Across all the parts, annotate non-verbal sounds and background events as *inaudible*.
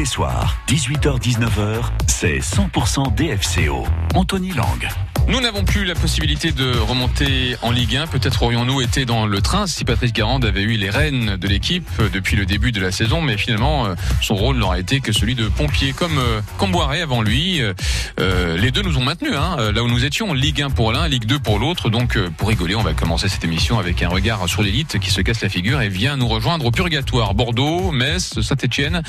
les soirs, 18h-19h, c'est 100% DFCO. Anthony Lang. Nous n'avons plus la possibilité de remonter en Ligue 1. Peut-être aurions-nous été dans le train si Patrice Garande avait eu les rênes de l'équipe depuis le début de la saison, mais finalement euh, son rôle n'aurait été que celui de pompier, comme euh, Comboiré avant lui. Euh, les deux nous ont maintenus, hein, là où nous étions, Ligue 1 pour l'un, Ligue 2 pour l'autre. Donc pour rigoler, on va commencer cette émission avec un regard sur l'élite qui se casse la figure et vient nous rejoindre au purgatoire. Bordeaux, Metz, Saint-Etienne,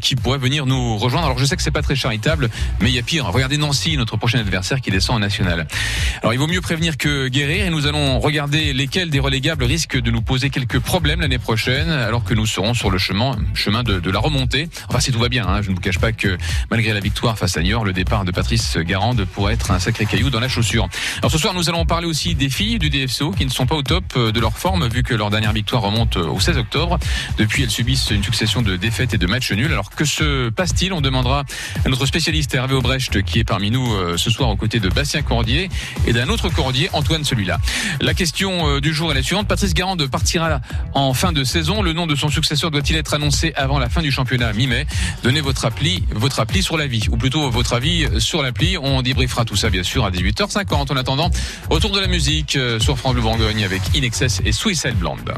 qui pourrait venir nous rejoindre. Alors je sais que c'est pas très charitable, mais il y a pire. Regardez Nancy, notre prochain adversaire qui descend en national. Alors il vaut mieux prévenir que guérir et nous allons regarder lesquels des relégables risquent de nous poser quelques problèmes l'année prochaine alors que nous serons sur le chemin, chemin de, la remontée. Enfin si tout va bien, hein, je ne vous cache pas que malgré la victoire face à Niort, le départ de Patrice Garande pourrait être un sacré caillou dans la chaussure. Alors ce soir nous allons parler aussi des filles du DFCO qui ne sont pas au top de leur forme vu que leur dernière victoire remonte au 16 octobre. Depuis elles subissent une succession de défaites et de matchs nuls. Alors que se passe-t-il? On demandera à notre spécialiste Hervé Aubrecht qui est parmi nous euh, ce soir aux côtés de Bastien Cordier et d'un autre Cordier, Antoine celui-là. La question euh, du jour est la suivante. Patrice Garande partira en fin de saison. Le nom de son successeur doit-il être annoncé avant la fin du championnat mi-mai? Donnez votre appli, votre appli sur la vie, ou plutôt votre avis sur l'appli. On débriefera tout ça bien sûr à 18h50. En attendant, autour de la musique euh, sur France Bleu Bourgogne avec Inexcess et Suicide Blonde.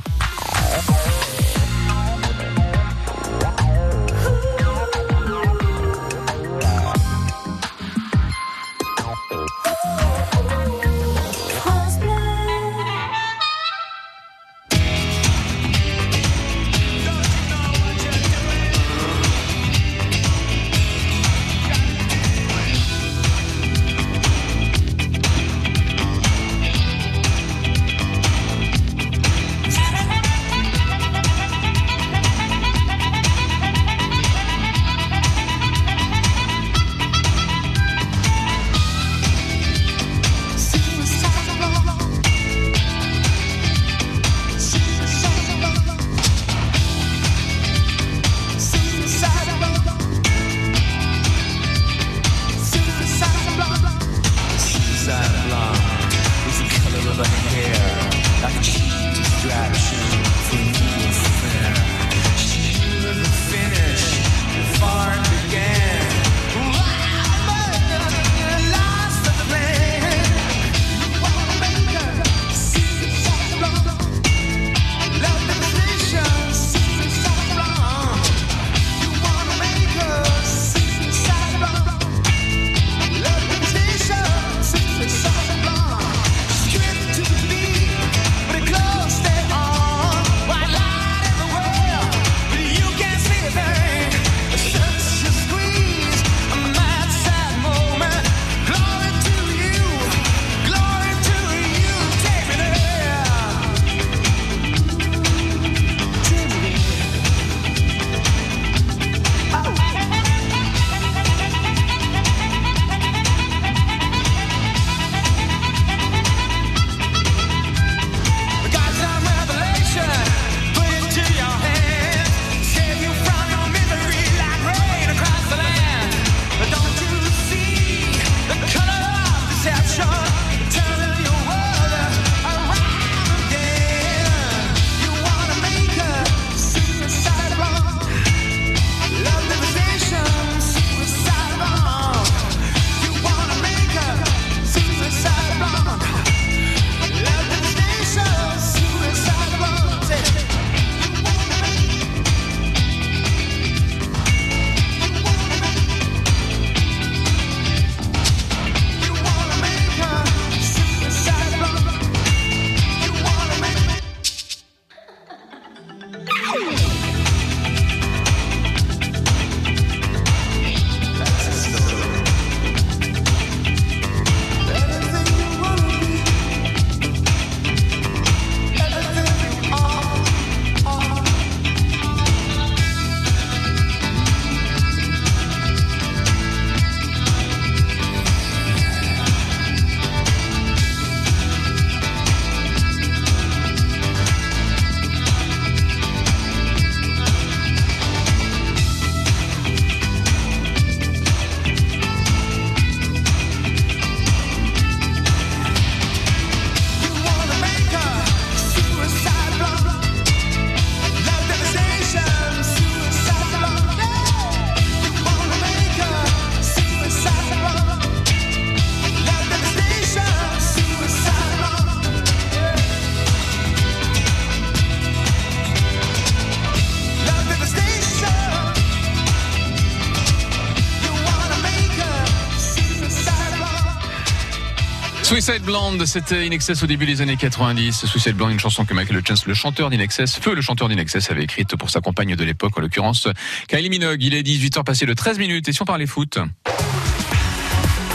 Suicide Blonde, c'était Inexcess au début des années 90. Suicide Blonde, une chanson que Michael Chance, le chanteur d'Inexcess, Feu, le chanteur d'Inexcess, avait écrite pour sa compagne de l'époque, en l'occurrence Kylie Minogue. Il est 18h passé de 13 minutes et si on parlait foot?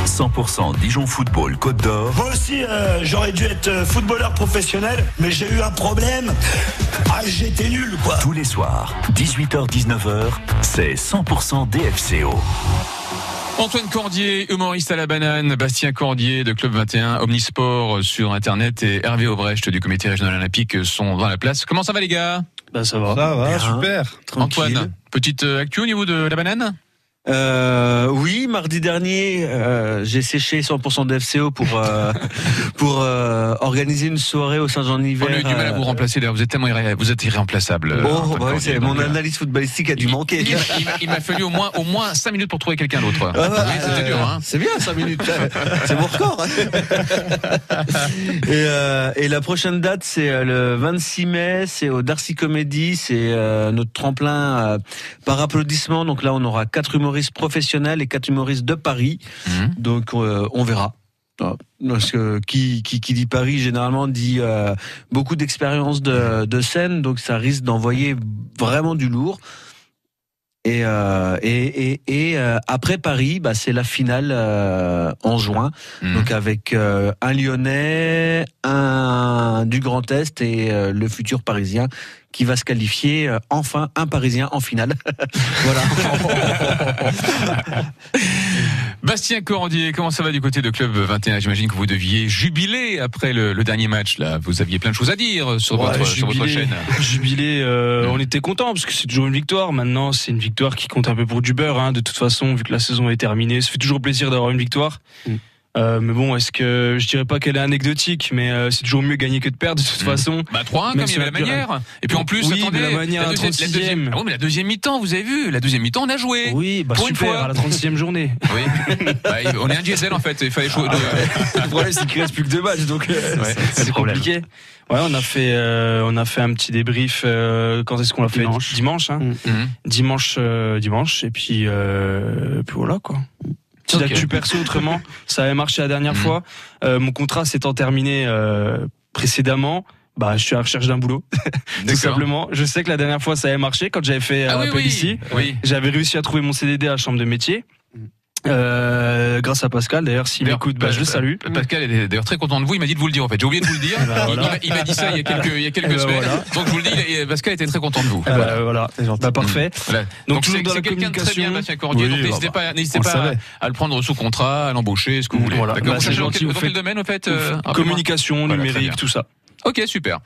100% Dijon Football Côte d'Or. Moi aussi, euh, j'aurais dû être euh, footballeur professionnel, mais j'ai eu un problème. Ah, j'étais nul, quoi. Tous les soirs, 18h-19h, c'est 100% DFCO. Antoine Cordier, humoriste à la banane, Bastien Cordier de Club 21, Omnisport sur Internet et Hervé Aubrecht du comité régional olympique sont dans la place. Comment ça va les gars? Bah ça va. Ça va, Bien. super. Antoine, petite euh, actu au niveau de la banane? Euh, oui, mardi dernier, euh, j'ai séché 100% de FCO pour euh, *laughs* pour euh, organiser une soirée au Saint-Jean-Hiver. On a eu du mal à vous remplacer d'ailleurs, vous êtes tellement irré- vous êtes irréemplaçable. euh, Oh, bah oui, mon euh, analyse footballistique a dû il- manquer. Il, il m'a- il m'a fallu au moins au moins 5 minutes pour trouver quelqu'un d'autre. Ah, bah, oui, c'était euh, dur hein. C'est bien 5 minutes. *laughs* c'est mon record. et, euh, et la prochaine date, c'est euh, le 26 mai. C'est au Darcy Comedy. C'est euh, notre tremplin euh, par applaudissement. Donc là, on aura quatre humoristes professionnels et quatre humoristes de Paris. Mhm. Donc euh, on verra. Voilà. Parce que qui, qui, qui dit Paris généralement dit euh, beaucoup d'expérience de, de scène, donc ça risque d'envoyer vraiment du lourd. Et, euh, et, et, et euh, après Paris, bah, c'est la finale euh, en juin, Mhm. donc avec euh, un Lyonnais, un du Grand Est et euh, le futur Parisien qui va se qualifier euh, enfin un Parisien en finale. *laughs* voilà. *laughs* Bastien Cordier, comment ça va du côté de Club 21 J'imagine que vous deviez jubiler après le, le dernier match. Là, vous aviez plein de choses à dire sur, Ouais, votre, sur votre chaîne. Jubilé, euh, on était content parce que c'est toujours une victoire. Maintenant, c'est une victoire qui compte un peu pour du beurre. Hein. De toute façon, vu que la saison est terminée, ça fait toujours plaisir d'avoir une victoire. Mm. Euh, mais bon, est-ce que je dirais pas qu'elle est anecdotique, mais euh, c'est toujours mieux gagner que de perdre de toute Mm. façon. Bah 3-1 Même comme il y si avait la manière. Et puis en plus, Oui, attendez, la manière à deuxième, 36e. deuxième- ah oui, mais la deuxième mi-temps, vous avez vu, la deuxième mi-temps, on a joué. Oui, bah Pour une super, fois. à la 36e journée. *laughs* Oui. Bah, on est un diesel en fait. Il fallait chaud. *laughs* le problème c'est qu'il reste plus que deux matchs, donc euh, Ouais. C'est compliqué. Ouais, on a fait, euh, on a fait un petit débrief. euh, quand est-ce qu'on l'a fait? Dimanche. Dimanche, hein. Mhm. dimanche, euh, dimanche, et puis, euh, puis voilà quoi. Petite Ok. actu perso autrement, *laughs* ça avait marché la dernière Mhm. fois. Euh, mon contrat s'étant terminé euh, précédemment, bah je suis à la recherche d'un boulot, *laughs* tout simplement. Je sais que la dernière fois ça avait marché quand j'avais fait Ah un oui, appel oui. ici. Oui. J'avais réussi à trouver mon CDD à la chambre de métier. Euh, grâce à Pascal, d'ailleurs, s'il m'écoute, bah, je le salue. Pa- Pascal est d'ailleurs très content de vous. Il m'a dit de vous le dire en fait. J'ai oublié de vous le dire. ben, Il- voilà. il, m'a- il m'a dit ça il y a *laughs* quelques, il y a quelques ben, semaines. voilà. Donc je vous le dis, Pascal était très content de vous. Ben, voilà, Bah, parfait. Voilà. Donc, c'est quelqu'un de très bien, communication. Bastien Cordier. Oui, donc n'hésitez bah, pas, n'hésitez pas à, le prendre sous contrat, à l'embaucher, ce que vous voulez. Voilà. D'accord. Bah, Vous cherchez dans gentil, quel, domaine, en fait euh, Communication, Voilà, numérique, tout ça. Ok, super.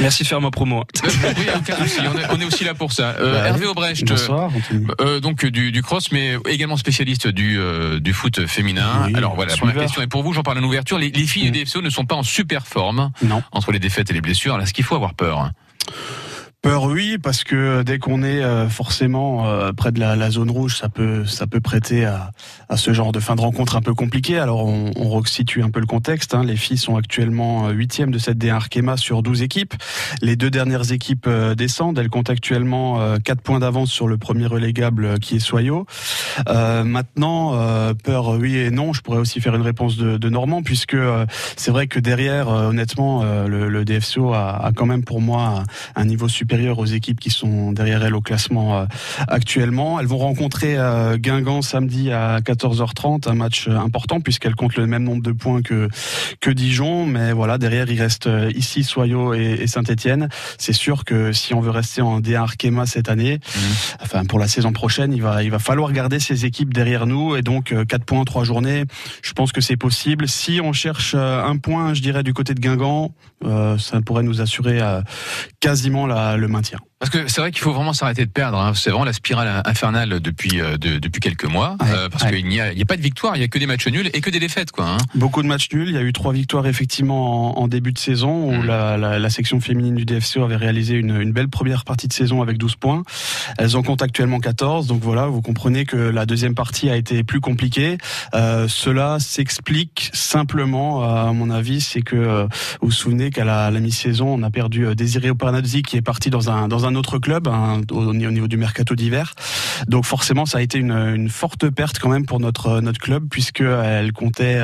Merci de faire ma promo. Euh, oui. On est, on est aussi là pour ça. Euh, Bah, Hervé Aubrecht. Bonsoir. Euh, donc du, du cross, mais également spécialiste du, euh, du foot féminin. Oui, Alors voilà, la première question est pour vous. J'en parle en ouverture. Les, les filles du DFCO ne sont pas en super forme Non. entre les défaites et les blessures. Alors, Est-ce qu'il faut avoir peur? Peur, oui, parce que dès qu'on est euh, forcément euh, près de la, la zone rouge, ça peut, ça peut prêter à, à ce genre de fin de rencontre un peu compliqué. Alors, on, on resitue un peu le contexte. hein. Les filles sont actuellement euh, huitièmes de cette D1 Arkema sur 12 équipes. Les deux dernières équipes euh, descendent. Elles comptent actuellement euh, 4 points d'avance sur le premier relégable euh, qui est Soyo. Euh, maintenant, euh, peur, oui et non. Je pourrais aussi faire une réponse de, de Normand, puisque euh, c'est vrai que derrière, euh, honnêtement, euh, le, le DFCO a, a quand même pour moi un, un niveau aux équipes qui sont derrière elles au classement euh, actuellement. Elles vont rencontrer euh, Guingamp samedi à 14h30, un match euh, important puisqu'elles comptent le même nombre de points que que Dijon, mais voilà derrière il reste ici Soyo et, et Saint-Étienne. C'est sûr que si on veut rester en D1 Arkema cette année, enfin pour la saison prochaine, il va il va falloir garder ces équipes derrière nous et donc 4 points en 3 journées. Je pense que c'est possible. Si on cherche un point, je dirais du côté de Guingamp, euh, ça pourrait nous assurer euh, quasiment la, le maintien. Parce que c'est vrai qu'il faut vraiment s'arrêter de perdre. hein. C'est vraiment la spirale infernale depuis euh, de- depuis quelques mois. Ouais, Euh, parce ouais. qu'il n'y a, pas de victoire, il y a que des matchs nuls et que des défaites, quoi. hein. Beaucoup de matchs nuls. Il y a eu trois victoires effectivement en, en début de saison où Mhm. la, la, la section féminine du DFCO avait réalisé une, une belle première partie de saison avec 12 points. Elles en comptent actuellement 14. Donc voilà, vous comprenez que la deuxième partie a été plus compliquée. Euh, cela s'explique simplement, à mon avis, c'est que vous vous souvenez qu'à la, la mi-saison, on a perdu Désiré Opernazzi qui est parti dans un dans un autre club hein, au, au niveau du mercato d'hiver. Donc forcément, ça a été une, forte perte quand même pour notre notre club puisque elle comptait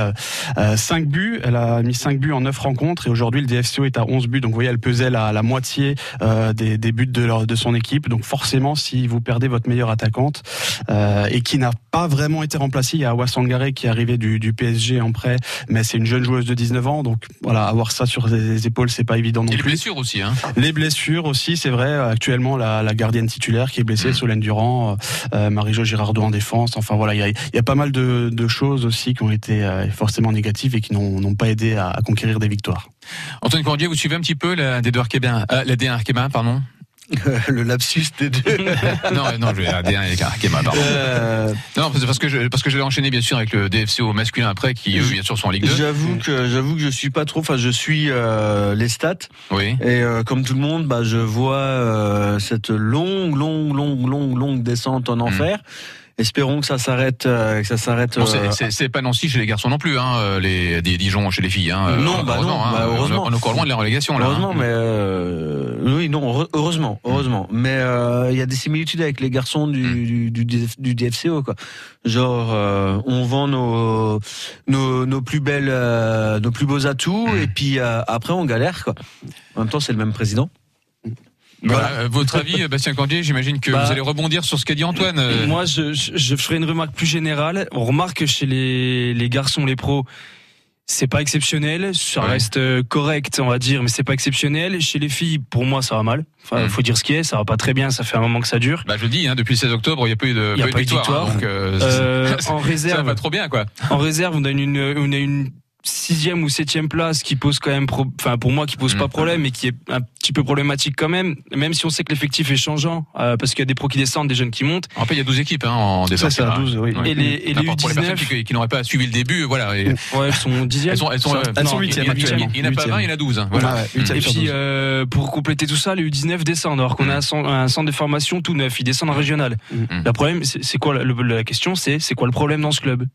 euh, 5 buts. Elle a mis 5 buts en 9 rencontres et aujourd'hui le DFCO est à 11 buts. Donc vous voyez, elle pesait la, moitié euh, des, buts de, de son équipe. Donc forcément, si vous perdez votre meilleure attaquante euh, et qui n'a pas vraiment été remplacée, il y a Awa Sangaré qui est arrivé du, du PSG en prêt, mais c'est une jeune joueuse de 19 ans. Donc voilà, avoir ça sur les épaules, c'est pas évident non et plus. les blessures aussi. Hein. Les blessures aussi, c'est vrai. Actuellement, la, la, gardienne titulaire qui est blessée, mmh. Solène Durand, euh, Marie-Jo Girardot en défense. Enfin voilà, il y a, y a, pas mal de, de, choses aussi qui ont été euh, forcément négatives et qui n'ont pas aidé à, à, conquérir des victoires. Antoine Cordier, vous suivez un petit peu la D2 Arkema, euh, la D1 Arkema, pardon? *laughs* le lapsus des deux. *laughs* non, non, je vais D1 avec Arkema, pardon. Euh... Non, parce que je, parce que j'allais enchaîner bien sûr avec le DFCO masculin après, qui eux, bien sûr sont en Ligue 2. J'avoue que j'avoue que je suis pas trop. Enfin, je suis euh, les stats. Oui. Et euh, comme tout le monde, bah, je vois cette longue, longue, longue, longue, longue descente en enfer. Mmh. Espérons que ça s'arrête, euh, que ça s'arrête. Bon, c'est pas Nancy chez les garçons non plus, hein, les des Dijon chez les filles. Hein, non, bah non, hein, bah heureusement. On est encore loin de la relégation là. Heureusement, mais euh, oui, non, heureusement, heureusement. Mais il euh, y a des similitudes avec les garçons du, du, du, du DFCO, quoi. Genre, euh, on vend nos, nos, nos plus belles, nos plus beaux atouts, et puis après on galère, quoi. En même temps, c'est le même président. Voilà. voilà. Votre avis, Bastien Candier, j'imagine que bah, vous allez rebondir sur ce qu'a dit Antoine. Moi, je, je, je, ferai une remarque plus générale. On remarque que chez les, les garçons, les pros, c'est pas exceptionnel. Ça ouais. reste correct, on va dire, mais c'est pas exceptionnel. Chez les filles, pour moi, ça va mal. Enfin, mmh. faut dire ce qui est. Ça va pas très bien. Ça fait un moment que ça dure. Bah, je dis, hein, depuis le 16 octobre, il n'y a pas eu de, y a pas pas eu de victoire. victoire. Hein, donc, euh, euh, *laughs* en réserve, ça va trop bien, quoi. En réserve, on a une, on a une sixième ou septième place qui pose quand même, pro... enfin pour moi qui pose pas problème et qui est un petit peu problématique quand même, même si on sait que l'effectif est changeant euh, parce qu'il y a des pros qui descendent, des jeunes qui montent. En fait, il y a 12 équipes hein, en défense. Ça, c'est 12, oui. Et les, et les pour les personnes qui, qui n'auraient pas suivi le début, voilà. Et... Ouais, elles sont dixièmes. Elles sont, elles sont, elles sont, elles sont huitièmes actuellement. Il n'y en a pas 20, il y en a 12. Hein, voilà. Ah ouais, et puis euh, pour compléter tout ça, les U19 descendent alors qu'on a un, un, centre de formation tout neuf, ils descendent en régional. Mmh. Le problème, c'est quoi la, la question, c'est c'est quoi le problème dans ce club?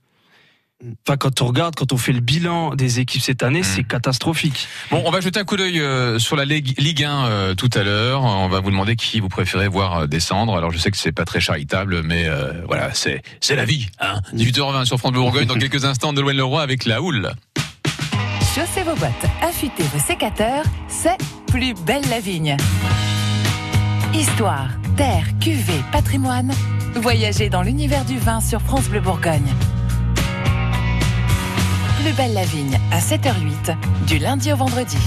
Enfin, quand on regarde, quand on fait le bilan des équipes cette année, mmh. c'est catastrophique. Bon, on va jeter un coup d'œil euh, sur la Ligue, Ligue 1 euh, tout à l'heure. On va vous demander qui vous préférez voir euh, descendre. Alors, je sais que c'est pas très charitable, mais euh, voilà, c'est c'est la vie. Hein 18h20 sur France Bleu Bourgogne. Dans quelques instants, de Loin Leroy avec la houle. Chaussez vos bottes, affûtez vos sécateurs. C'est plus belle la vigne. Histoire, terre, cuvée, patrimoine. Voyagez dans l'univers du vin sur France Bleu Bourgogne. Plus belle la vigne à 7h08 du lundi au vendredi.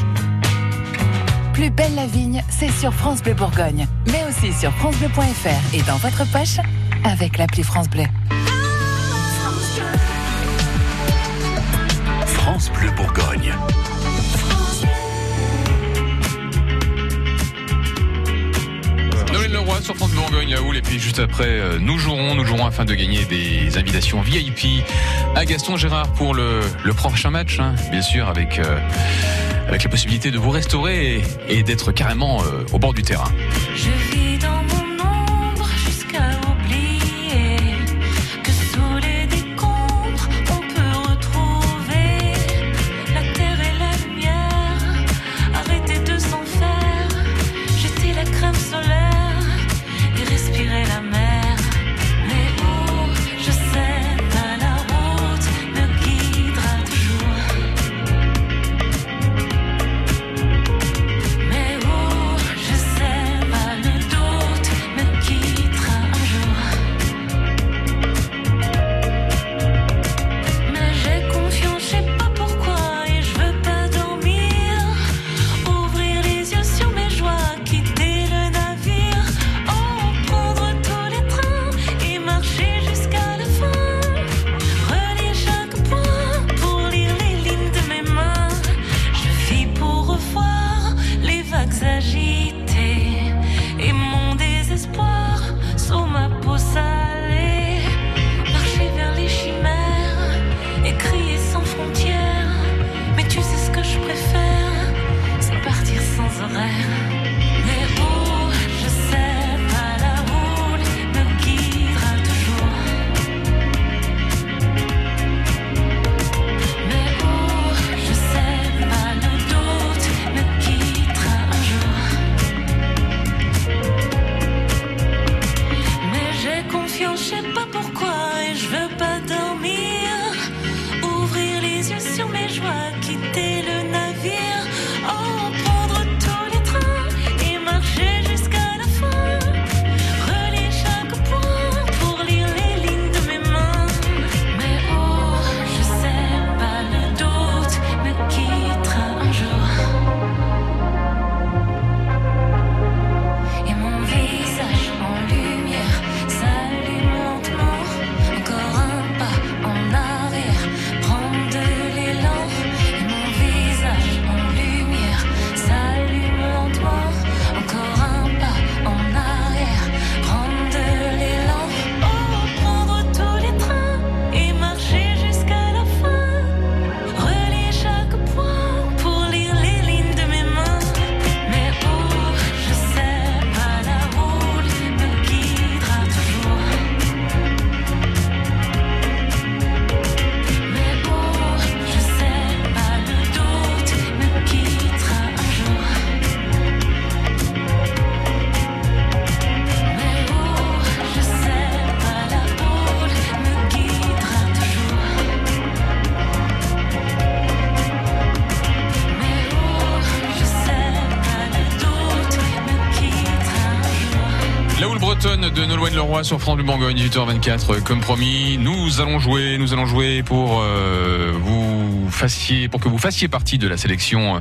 Plus belle la vigne, c'est sur France Bleu Bourgogne, mais aussi sur francebleu.fr et dans votre poche avec l'appli France Bleu. France Bleu Bourgogne. Noël Leroy sur France Bleu Bourgogne, la houle. Et puis juste après, euh, nous jouerons, nous jouerons afin de gagner des invitations VIP à Gaston Gérard pour le, le prochain match, hein, bien sûr, avec, euh, avec la possibilité de vous restaurer et, d'être carrément euh, au bord du terrain. De Nolwenn Leroy sur France Bleu Bourgogne, 18h24. Comme promis, nous allons jouer, nous allons jouer pour euh, vous fassiez, pour que vous fassiez partie de la sélection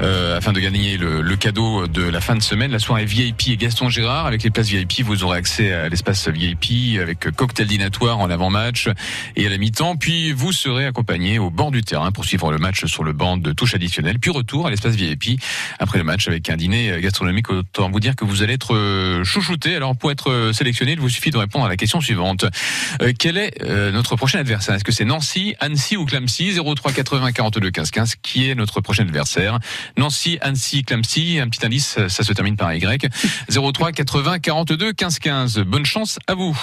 euh, afin de gagner le, cadeau de la fin de semaine, la soirée VIP et Gaston Gérard. Avec les places VIP, vous aurez accès à l'espace VIP avec cocktail dînatoire en avant-match et à la mi-temps. Puis vous serez accompagné au bord du terrain pour suivre le match sur le banc de touche additionnelle. Puis retour à l'espace VIP après le match avec un dîner gastronomique. Autant vous dire que vous allez être euh, chouchouté. Alors pour être euh, sélectionné, il vous suffit de répondre à la question suivante. Euh, quel est euh, notre prochain adversaire? Est-ce que c'est Nancy, Annecy ou Clamcy? 03 80 42 15 15 qui est notre prochain adversaire Nancy, Annecy, Clamcy. Un petit indice, ça se termine par Y. 03 80 42 15 15. Bonne chance à vous.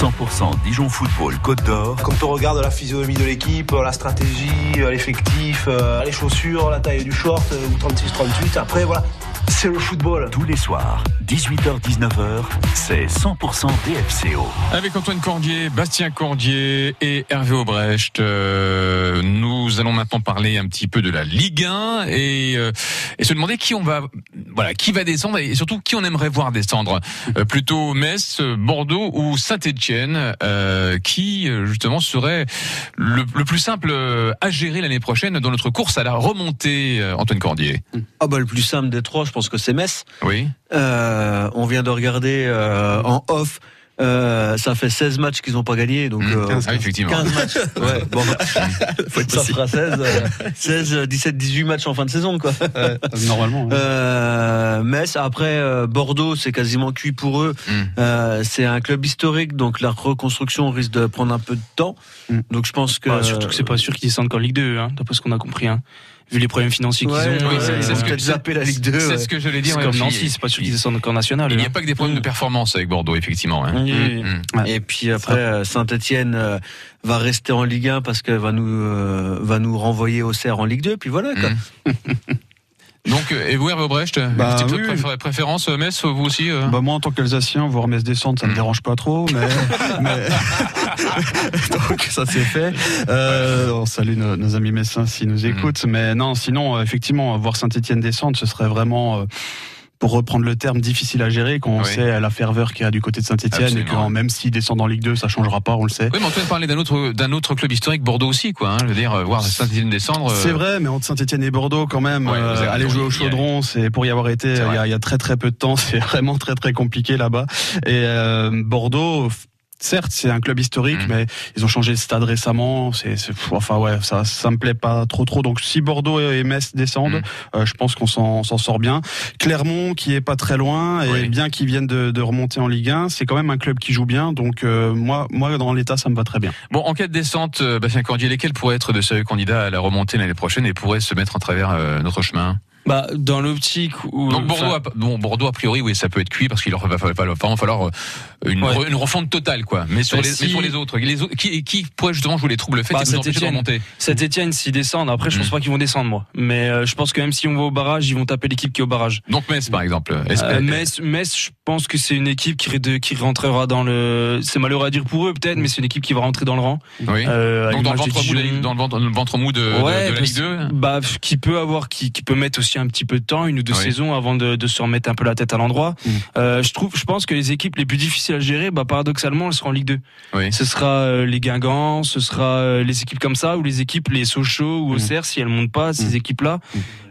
100% Dijon Football Côte d'Or. Quand on regarde la physionomie de l'équipe, la stratégie, l'effectif, euh, les chaussures, la taille du short, euh, ou 36-38, après voilà, c'est le football. Tous les soirs, 18h-19h, c'est 100% DFCO. Avec Antoine Cordier, Bastien Cordier et Hervé Aubrecht, euh, nous allons maintenant parler un petit peu de la Ligue 1 et, euh, et se demander qui on va, voilà, qui va descendre et surtout qui on aimerait voir descendre. Euh, plutôt Metz, Bordeaux ou Saint-Étienne, qui justement serait le, le plus simple à gérer l'année prochaine dans notre course à la remontée. Antoine Cordier. Ah bah le plus simple des trois, je pense que c'est Metz. Oui. Euh, on vient de regarder euh, en off. Euh, ça fait 16 matchs qu'ils n'ont pas gagné, donc Mmh, euh, 15, ah, effectivement. 15 matchs. *laughs* Ouais, bon, Faut être ça fera 16, euh, *laughs* 16, euh, 17, 18 matchs en fin de saison, quoi. Ouais, normalement. ouais. Metz, après Bordeaux, c'est quasiment cuit pour eux. Mm. Euh, c'est un club historique, donc la reconstruction risque de prendre un peu de temps. Mm. Donc je pense que Bah, surtout que c'est pas sûr qu'ils descendent qu'en Ligue 2, hein, d'après ce qu'on a compris. Hein. Vu les problèmes financiers qu'ils Ouais, ont, oui, euh, c'est- ce que- zapper la Ligue 2. C'est ouais. ce que j'allais dire. c'est comme aussi. Nancy, c'est pas sûr qu'ils descendent qu'en national. Il n'y a hein. pas que des problèmes de performance avec Bordeaux, effectivement. hein. Mm, mm. Et puis après, Saint-Etienne va rester en Ligue 1 parce qu'elle va nous euh, va nous renvoyer au CER en Ligue 2. Puis voilà. Quoi. *laughs* Donc, et vous, Hervé Brecht, Bah, oui. préfé- préférence, euh, Metz, vous aussi euh Bah moi en tant qu'Alsacien, voir Metz descendre, ça me Mm. dérange pas trop, mais, *laughs* mais... *laughs* donc ça c'est fait. Euh, on salue nos, nos amis messins s'ils nous écoutent, mais non, sinon euh, effectivement voir Saint-Étienne descendre, ce serait vraiment euh, pour reprendre le terme, difficile à gérer quand on Oui. sait la ferveur qu'il y a du côté de Saint-Etienne et que même s'ils descendent en Ligue 2, ça changera pas, on le sait. Oui, mais Antoine parlait d'un autre, d'un autre club historique, Bordeaux aussi, quoi. hein. je veux dire, euh, voir Saint-Étienne descendre. euh, C'est vrai, mais entre Saint-Etienne et Bordeaux, quand même, Ouais, euh, aller jouer au Chaudron, c'est pour y avoir été il y, a, il y a très très peu de temps, *laughs* c'est vraiment très très compliqué là-bas. Et euh, Bordeaux. Certes, c'est un club historique, Mhm. mais ils ont changé de stade récemment. C'est, enfin ouais, ça, ça me plaît pas trop trop. Donc si Bordeaux et Metz descendent, Mhm. euh, je pense qu'on s'en, s'en sort bien. Clermont, qui est pas très loin, et Oui. bien qu'ils viennent de, de remonter en Ligue 1, c'est quand même un club qui joue bien. Donc euh, moi, moi dans l'état, ça me va très bien. Bon, en cas de descente, euh, Bastien Cordier, lesquels pourraient être de sérieux candidats à la remontée l'année prochaine et pourraient se mettre en travers euh, notre chemin? Bah, dans l'optique où. Donc Bordeaux, a, bon, Bordeaux a priori, oui, ça peut être cuit parce qu'il va falloir, va falloir- falloir, euh, une, Ouais. re- une refonte totale, quoi. Mais sur, Bah, les, si- mais sur les autres, les autres, qui, qui pourrait justement jouer les troubles faits Bah, et nous empêcher de remonter Saint-Etienne, s'ils descendent, après, je pense Mm. pas qu'ils vont descendre, moi. Mais euh, je pense que même si on va au barrage, ils vont taper l'équipe qui est au barrage. Donc Metz, par exemple. Euh, Metz, Metz, je pense que c'est une équipe qui, de- qui rentrera dans le. C'est malheureux à dire pour eux, peut-être, mais c'est une équipe qui va rentrer dans le rang. oui. Euh, Donc dans le ventre mou de dans le ventre, mou de, Ouais, de la Ligue 2 Bah, f- qui peut avoir, qui, qui peut mettre aussi un petit peu de temps, une ou deux Oui. saisons avant de, de se remettre un peu la tête à l'endroit. Mm. Euh, je trouve, je pense que les équipes les plus difficiles à gérer, bah, paradoxalement, elles seront en Ligue 2. Oui. Ce sera euh, les Guingamp, ce sera euh, les équipes comme ça, ou les équipes, les Sochaux ou Mm. Auxerre, si elles montent pas, ces Mm. équipes-là.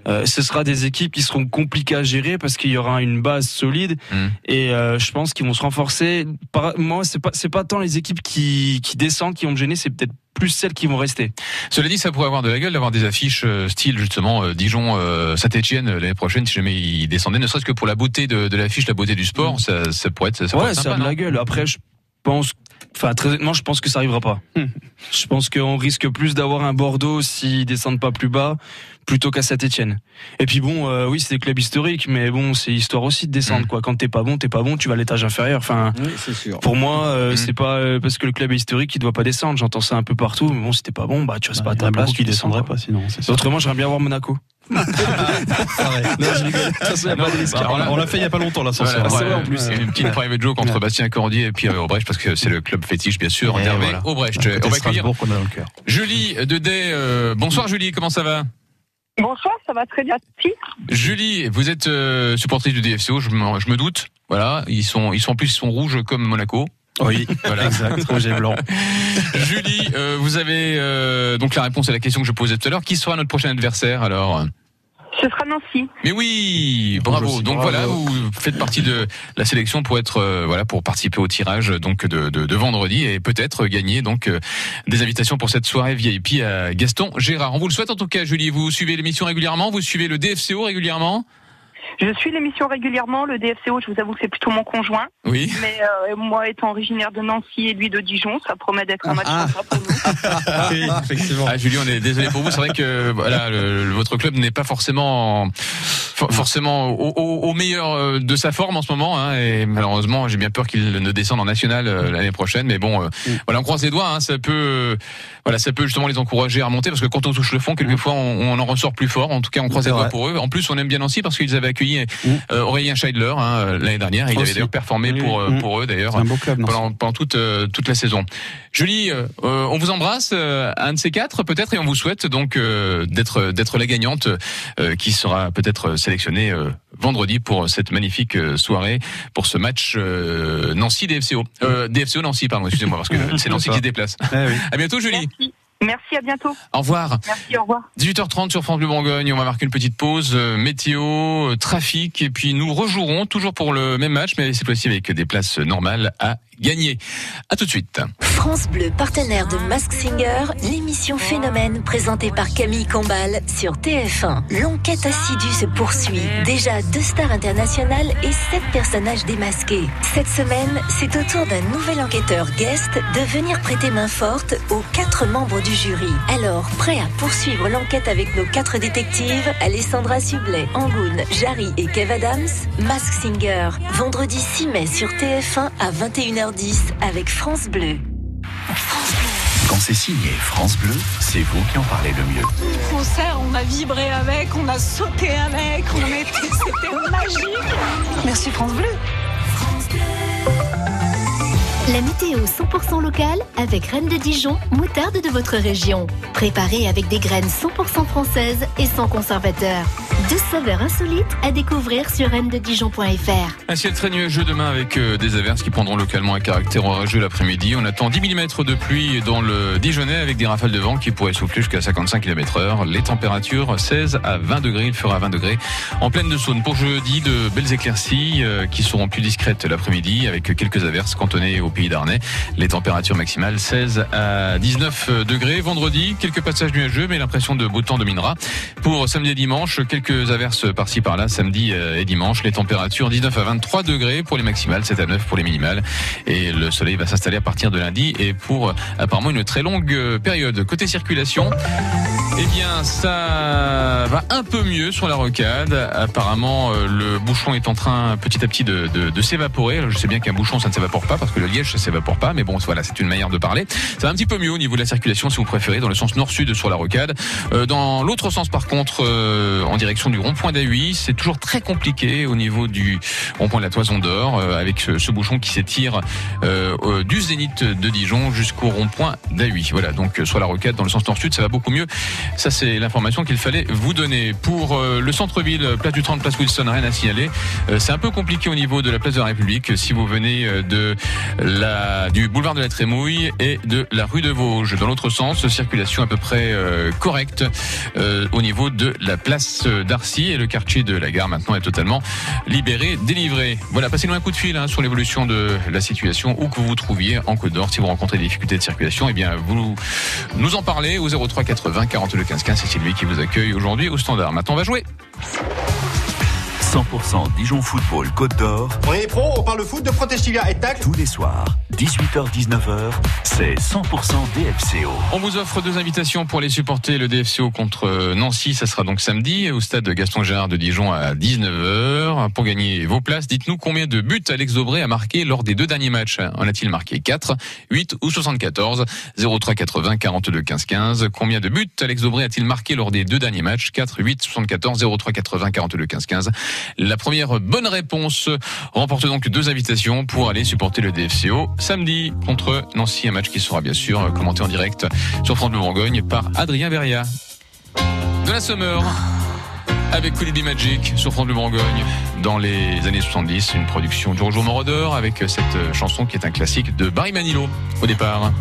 Euh, ce sera des équipes qui seront compliquées à gérer parce qu'il y aura une base solide et euh, je pense qu'ils vont se renforcer. Par, moi, c'est pas c'est pas tant les équipes qui, qui descendent qui vont me gêner, c'est peut-être plus celles qui vont rester. Cela dit, ça pourrait avoir de la gueule d'avoir des affiches euh, style justement euh, Dijon, euh, Saint-Etienne l'année prochaine si jamais ils descendaient, ne serait-ce que pour la beauté de, de l'affiche, la beauté du sport, ça, ça pourrait être, ça pourrait ouais, ça a de la gueule. Après, je pense, enfin très honnêtement, je pense que ça arrivera pas. Hmm. je pense qu'on risque plus d'avoir un Bordeaux s'ils descendent pas plus bas plutôt qu'à Saint-Etienne. Et puis bon, euh, oui, c'est des clubs historiques, mais bon, c'est histoire aussi de descendre Hmm. quoi. Quand t'es pas bon, t'es pas bon, tu vas à l'étage inférieur. Enfin. Oui, c'est sûr. Pour moi, euh, Mhm. c'est pas euh, parce que le club est historique qu'il doit pas descendre. J'entends ça un peu partout, mais bon, si t'es pas bon, bah tu restes pas à ta place. tu quoi. pas sinon. Autrement, j'aimerais bien voir Monaco. *laughs* Là- on l'a fait il y a pas longtemps l'ascenseur. Voilà, c'est vrai, ouais, en plus. c'est une petite private joke entre Bastien Cordier et Pierre Aubrecht parce que c'est le club fétiche bien sûr Et d'Hervé voilà. Aubrecht. On va accueillir Strasbourg qu'on a dans le cœur. Julie de Day. euh, bonsoir Julie, comment ça va? Bonsoir, ça va très bien. Si Julie, vous êtes euh, supportrice du DFCO, je me, je me doute. Voilà, ils sont, ils sont en plus ils sont rouges comme Monaco. Oui, *laughs* Voilà. exact, rouge et blanc. *laughs* Julie, euh, vous avez euh, donc la réponse à la question que je posais tout à l'heure. Qui sera notre prochain adversaire alors? Ce sera Nancy. Mais oui, bravo. Donc bravo. voilà, vous faites partie de la sélection pour être euh, voilà pour participer au tirage donc de, de, de vendredi et peut-être gagner donc euh, des invitations pour cette soirée VIP à Gaston Gérard. On vous le souhaite en tout cas, Julie. Vous suivez l'émission régulièrement, vous suivez le DFCO régulièrement. Je suis l'émission régulièrement. Le DFCO, je vous avoue que c'est plutôt mon conjoint. Oui. Mais euh, moi, étant originaire de Nancy et lui de Dijon, ça promet d'être un match Ah. sympa pour nous. *laughs* oui, effectivement. Ah, Julie, on est désolé pour vous. C'est vrai que voilà, le- le- votre club n'est pas forcément for- forcément au, au- au meilleur euh, de sa forme en ce moment. Hein, et malheureusement, j'ai bien peur qu'il ne descende en national euh, l'année prochaine. Mais bon, euh, voilà, on croise les doigts. Hein, ça peut, voilà, ça peut justement les encourager à remonter parce que quand on touche le fond, quelquefois, on, on en ressort plus fort. En tout cas, on croise les doigts pour eux. En plus, on aime bien Nancy parce qu'ils avaient accueilli euh, Aurélien Scheidler hein, l'année dernière. Il avait Aussi. d'ailleurs performé Oui. pour euh, Mm. pour eux d'ailleurs pendant, pendant toute, euh, toute la saison. Julie, euh, euh, on vous embrasse, euh, un de ces quatre peut-être, et on vous souhaite donc euh, d'être d'être la gagnante euh, qui sera peut-être sélectionnée euh, vendredi pour cette magnifique euh, soirée, pour ce match euh, Nancy DFCO. Euh, DFCO Nancy, pardon, excusez-moi, parce que *laughs* c'est Nancy qui se déplace. Eh oui. À bientôt Julie. Merci. Merci, à bientôt. Au revoir. Merci, au revoir. 18h30 sur France Bleu Bourgogne, on va marquer une petite pause, euh, météo, euh, trafic, et puis nous rejouerons toujours pour le même match, mais cette fois-ci avec des places normales à gagner. À tout de suite. France Bleu, partenaire de Mask Singer, l'émission Phénomène présentée par Camille Combal sur TF1. L'enquête assidue se poursuit. Déjà deux stars internationales et sept personnages démasqués. Cette semaine, c'est au tour d'un nouvel enquêteur guest de venir prêter main forte aux quatre membres du jury. Alors, prêt à poursuivre l'enquête avec nos quatre détectives, Alessandra Sublet, Angoun, Jarry et Kev Adams Mask Singer, vendredi 6 mai sur TF1 à 21h10 avec France Bleu. Quand c'est signé France Bleu, c'est vous qui en parlez le mieux. concert, on a vibré avec, on a sauté avec, on était, c'était magique. Merci France Bleu. La météo 100% locale avec Reine de Dijon, moutarde de votre région. Préparée avec des graines 100% françaises et sans conservateur. Deux saveurs insolites à découvrir sur reine-de-dijon.fr. Un ciel très nuageux demain avec euh, des averses qui prendront localement un caractère orageux l'après-midi. On attend 10 mm de pluie dans le Dijonais avec des rafales de vent qui pourraient souffler jusqu'à 55 km heure. Les températures 16 à 20 degrés, il fera 20 degrés en pleine de Saône. Pour jeudi, de belles éclaircies euh, qui seront plus discrètes l'après-midi avec quelques averses cantonnées au Les températures maximales 16 à 19 degrés. Vendredi, quelques passages nuageux mais l'impression de beau temps dominera. Pour samedi et dimanche, quelques averses par-ci par-là samedi euh, et dimanche. Les températures 19 à 23 degrés pour les maximales, 7 à 9 pour les minimales. Et le soleil va s'installer à partir de lundi et pour euh, apparemment une très longue euh, période. Côté circulation, eh bien, ça va un peu mieux sur la rocade. Apparemment, euh, le bouchon est en train petit à petit de, de, de s'évaporer. Je sais bien qu'un bouchon, ça ne s'évapore pas parce que le liège, ça s'évapore pas. Mais bon, voilà, c'est une manière de parler. Ça va un petit peu mieux au niveau de la circulation, si vous préférez, dans le sens nord-sud sur la rocade. Euh, dans l'autre sens, par contre, euh, en direction du rond-point d'A8, c'est toujours très compliqué au niveau du rond-point de la Toison d'Or, avec ce, ce bouchon qui s'étire du zénith de Dijon jusqu'au rond-point d'A8. Voilà, donc sur la rocade, dans le sens nord-sud, ça va beaucoup mieux. Ça, c'est l'information qu'il fallait vous donner. Pour euh, le centre-ville, place du 30, place Wilson, rien à signaler. Euh, c'est un peu compliqué au niveau de la place de la République. Si vous venez euh, de la, du boulevard de la Trémouille et de la rue de Vosges. Dans l'autre sens, circulation à peu près euh, correcte euh, au niveau de la place d'Arcy et le quartier de la gare maintenant est totalement libéré, délivré. Voilà, passez-nous un coup de fil hein, sur l'évolution de la situation où que vous vous trouviez en Côte d'Or. Si vous rencontrez des difficultés de circulation, eh bien vous nous en parlez au 03 80 42 15 15. C'est Sylvie qui vous accueille aujourd'hui au standard. Maintenant, on va jouer. 100% Dijon Football Côte d'Or. On est pro, on parle foot de Protestivia et tac. Tous les soirs, 18h-19h, c'est 100% DFCO. On vous offre deux invitations pour aller supporter le DFCO contre Nancy. Ça sera donc samedi au stade Gaston Gérard de Dijon à 19h. Pour gagner vos places, dites-nous combien de buts Alex Dobré a marqué lors des deux derniers matchs. En a-t-il marqué 4, 8 ou 74 03 80 42 15 15. Combien de buts Alex Dobré a-t-il marqué lors des deux derniers matchs? 4, 8, 74 03 80 42 15 15. La première bonne réponse remporte donc deux invitations pour aller supporter le DFCO samedi contre Nancy, un match qui sera bien sûr commenté en direct sur France Bleu Bourgogne par Adrien Verria. De la Sommeur. avec Colibri Magic sur France Bleu Bourgogne dans les années 70, une production du Roger Moroder avec cette chanson qui est un classique de Barry Manilow au départ.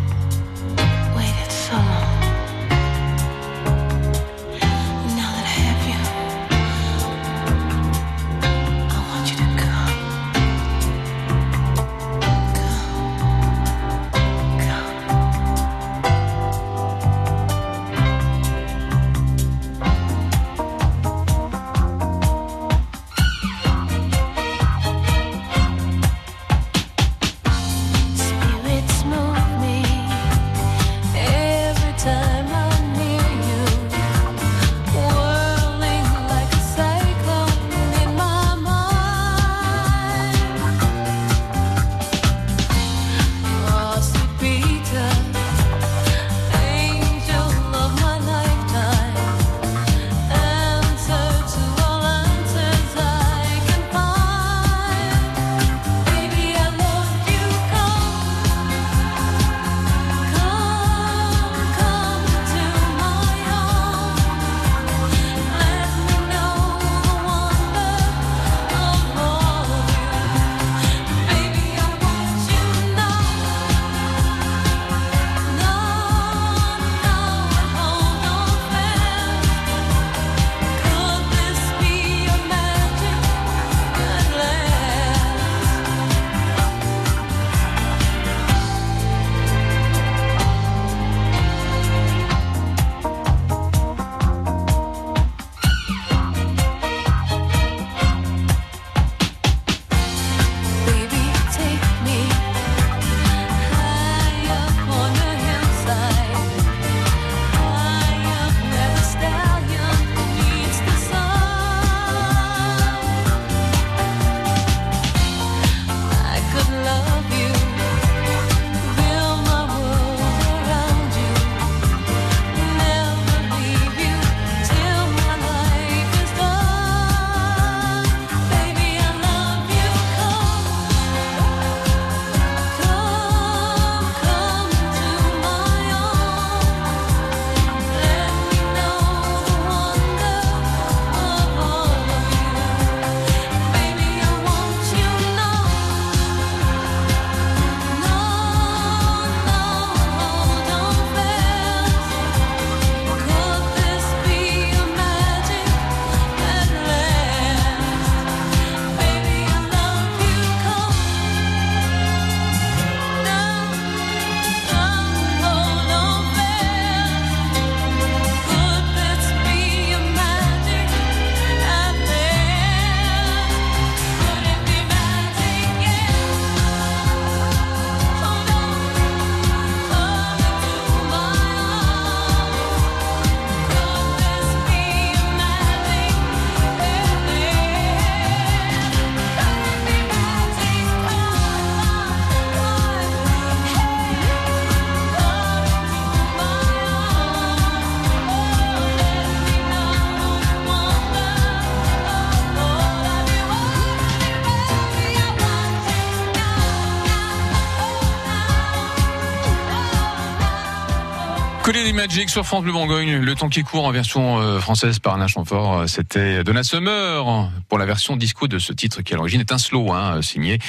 Magic sur France Bleu Bourgogne, le temps qui court en version euh, française par Alain Chamfort, c'était Donna Summer pour la version disco de ce titre qui à l'origine est un slow, hein, signé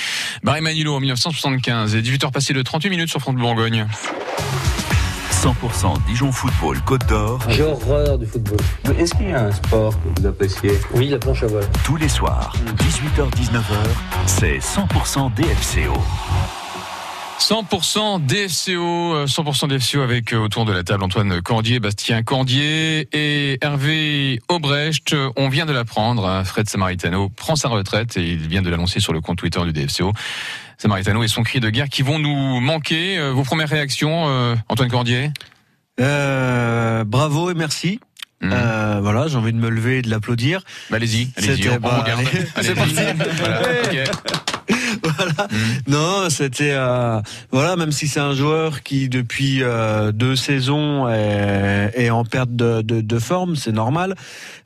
Barry Manilow en 1975 et 18h passées de 38 minutes sur France Bleu Bourgogne. 100% Dijon Football Côte d'Or. J'ai horreur du football. Est-ce qu'il y a un sport que vous appréciez? Oui, la planche à voile. Tous les soirs, 18h-19h, c'est 100% DFCO. 100% DFCO, euh, 100% DFCO avec euh, autour de la table Antoine Cordier, Bastien Cordier et Hervé Aubrecht. On vient de l'apprendre, hein, Fred Samaritano prend sa retraite et il vient de l'annoncer sur le compte Twitter du DFCO. Samaritano et son cri de guerre qui vont nous manquer. Euh, Vos premières réactions, euh, Antoine Cordier? Euh, bravo et merci. Euh, voilà, j'ai envie de me lever et de l'applaudir. Bah, allez-y, allez-y, on regarde. *laughs* allez. C'est parti. Voilà. *laughs* *laughs* Voilà. Non, c'était euh, voilà, même si c'est un joueur qui depuis euh, deux saisons est, est en perte de, de, de forme, c'est normal.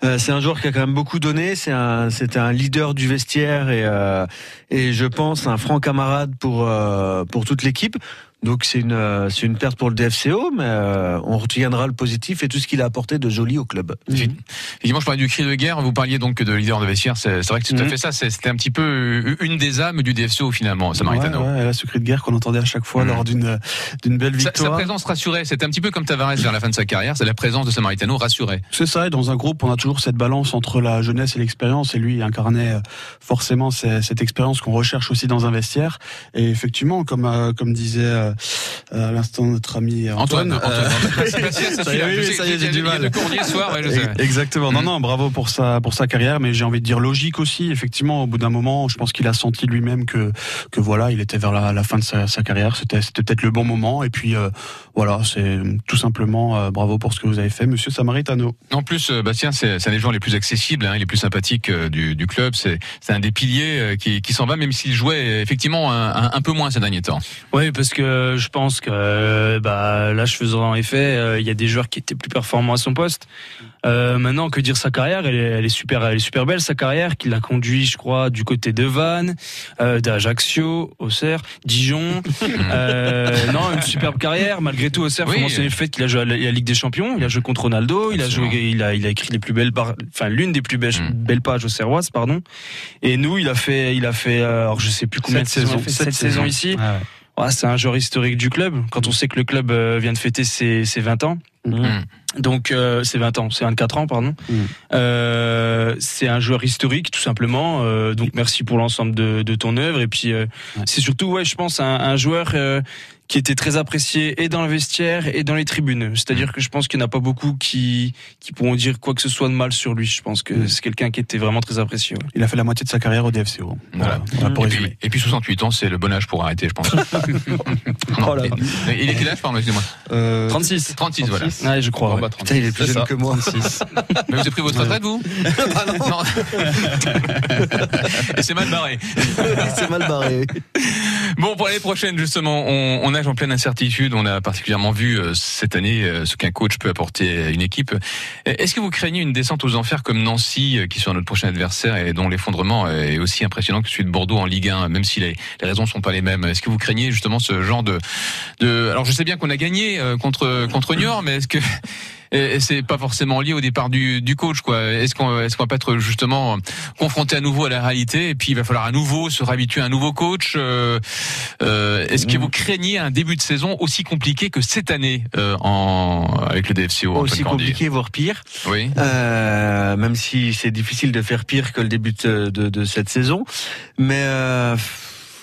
Euh, c'est un joueur qui a quand même beaucoup donné. C'est un, c'était un leader du vestiaire et euh, et je pense un franc camarade pour euh, pour toute l'équipe. Donc c'est une euh, c'est une perte pour le DFCO, mais euh, on retiendra le positif et tout ce qu'il a apporté de joli au club. Effectivement, je parlais du cri de guerre. Vous parliez donc de leader de vestiaire. C'est vrai que c'est tout à Mhm. fait ça. C'était un petit peu euh, une des âmes du DFCO finalement, Samaritano. Ouais, ouais, là, ce cri de guerre qu'on entendait à chaque fois Mhm. lors d'une d'une belle Sa, sa victoire. présence rassurait. C'était un petit peu comme Tavares vers la fin de sa carrière. C'est la présence de Samaritano rassurait. C'est ça, et dans un groupe, on a toujours cette balance entre la jeunesse et l'expérience, et lui il incarnait forcément cette expérience qu'on recherche aussi dans un vestiaire. Et effectivement, comme euh, comme disait euh, à l'instant notre ami Antoine, Antoine, euh, Antoine, c'est facile, c'est ça y est, sais ça y est, j'ai du mal. soir. Exactement. Non, Mhm. non, bravo pour sa pour sa carrière, mais j'ai envie de dire logique aussi. Effectivement, au bout d'un moment, je pense qu'il a senti lui-même que que voilà, il était vers la, la fin de sa, sa carrière. C'était c'était peut-être le bon moment. Et puis euh, voilà, c'est tout simplement euh, bravo pour ce que vous avez fait, Monsieur Samaritano. En plus, euh, Bastien, c'est c'est un des joueurs les plus accessibles, hein, les plus sympathiques euh, du, du club. C'est c'est un des piliers euh, qui, qui s'en va, même s'il jouait euh, effectivement un, un- un peu moins ces derniers temps. Oui, parce que je pense que euh, bah, là, je faisais en effet, euh, il y a des joueurs qui étaient plus performants à son poste. Euh, maintenant, que dire sa carrière? Elle est, elle est super, elle est super belle sa carrière, qu'il a conduit, je crois, du côté de Vannes, euh, d'Ajaccio, Auxerre, Dijon. *laughs* euh, non, une superbe carrière. Malgré tout, Auxerre, Oui. faut mentionner le fait qu'il a joué à la, la Ligue des Champions, il a joué contre Ronaldo, il a joué, il a, il a écrit les plus belles, bar- enfin l'une des plus belles, Mm. belles pages auxerroises, pardon. Et nous, il a fait, il a fait, euh, alors je sais plus combien de saisons, a saisons. saisons ici. Ouais, ouais. Ouais, c'est un joueur historique du club. Quand on sait que le club euh, vient de fêter ses, ses 20 ans. Mm. Donc, euh, c'est 20 ans, c'est 24 ans, pardon. Mm. Euh, c'est un joueur historique, tout simplement. Euh, donc, merci pour l'ensemble de, de ton œuvre. Et puis, euh, c'est surtout, ouais, je pense, un, un joueur euh, qui était très apprécié et dans le vestiaire et dans les tribunes. C'est-à-dire que je pense qu'il n'y en a pas beaucoup qui, qui pourront dire quoi que ce soit de mal sur lui. Je pense que Mm. c'est quelqu'un qui était vraiment très apprécié. ouais. Il a fait la moitié de sa carrière au DFCO. Voilà. Voilà, pour Et puis, et puis 68 ans, c'est le bon âge pour arrêter, je pense. *laughs* Non, Oh là il, il est quel âge, pardon, excusez-moi Euh, 36. 36, voilà. Ouais, je crois. Ouais. bah, Putain, il est plus jeune ça. que moi. 36. *laughs* Mais vous avez pris votre retraite, vous *laughs* Non. Et c'est mal barré. C'est mal barré. Bon, pour l'année prochaine, justement, on, on en pleine incertitude. On a particulièrement vu euh, cette année euh, ce qu'un coach peut apporter à une équipe. Euh, Est-ce que vous craignez une descente aux enfers comme Nancy, qui sera notre prochain adversaire et dont l'effondrement est aussi impressionnant que celui de Bordeaux en Ligue 1, même si les, raisons sont pas les mêmes? Est-ce que vous craignez justement ce genre de... de... Alors, je sais bien qu'on a gagné contre, contre Niort, mais est-ce que... Et c'est pas forcément lié au départ du, du coach, quoi. Est-ce qu'on est-ce qu'on va pas être justement confronté à nouveau à la réalité et puis il va falloir à nouveau se réhabituer à un nouveau coach. euh, euh, est-ce que vous craignez un début de saison aussi compliqué que cette année euh, en avec le DFCO Aussi compliqué, voire pire. Oui. Euh, même si c'est difficile de faire pire que le début de, de, de cette saison. Mais euh,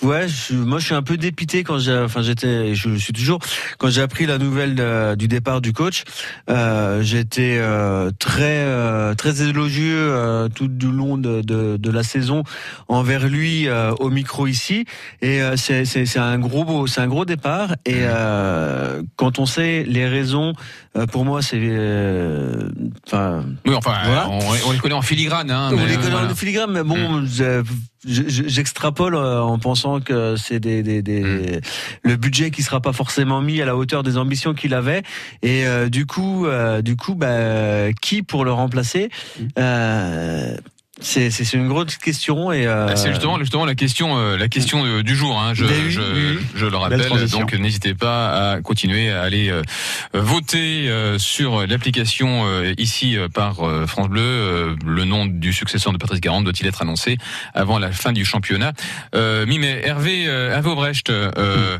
ouais, je- moi je suis un peu dépité quand j'ai, enfin j'étais, je suis toujours quand j'ai appris la nouvelle de- du départ du coach. Euh, j'étais euh, très euh, très élogieux euh, tout du long de, de, de la saison envers lui euh, au micro ici. Et euh, c'est c'est c'est un gros beau- c'est un gros départ. Et euh, quand on sait les raisons, euh, pour moi c'est euh, enfin Oui, enfin, Voilà. on, on les connaît en filigrane. Hein, on mais, les euh, connaît voilà. en filigrane, mais bon, je- j'extrapole euh, en pensant que c'est des, des, des- le budget qui sera pas forcément mis à la hauteur des ambitions qu'il avait, et euh, du coup, euh, du coup, bah, qui pour le remplacer? Euh, c'est c'est une grosse question et euh, Ah, C'est justement, justement la question, euh, la question euh, du jour. Hein. Je, oui, je, oui, oui. je le rappelle. Donc, n'hésitez pas à continuer à aller euh, voter euh, sur l'application ici par France Bleu. Le nom du successeur de Patrice Garande doit-il être annoncé avant la fin du championnat? Euh, Mi, mais Hervé, Hervé Aubrecht, euh,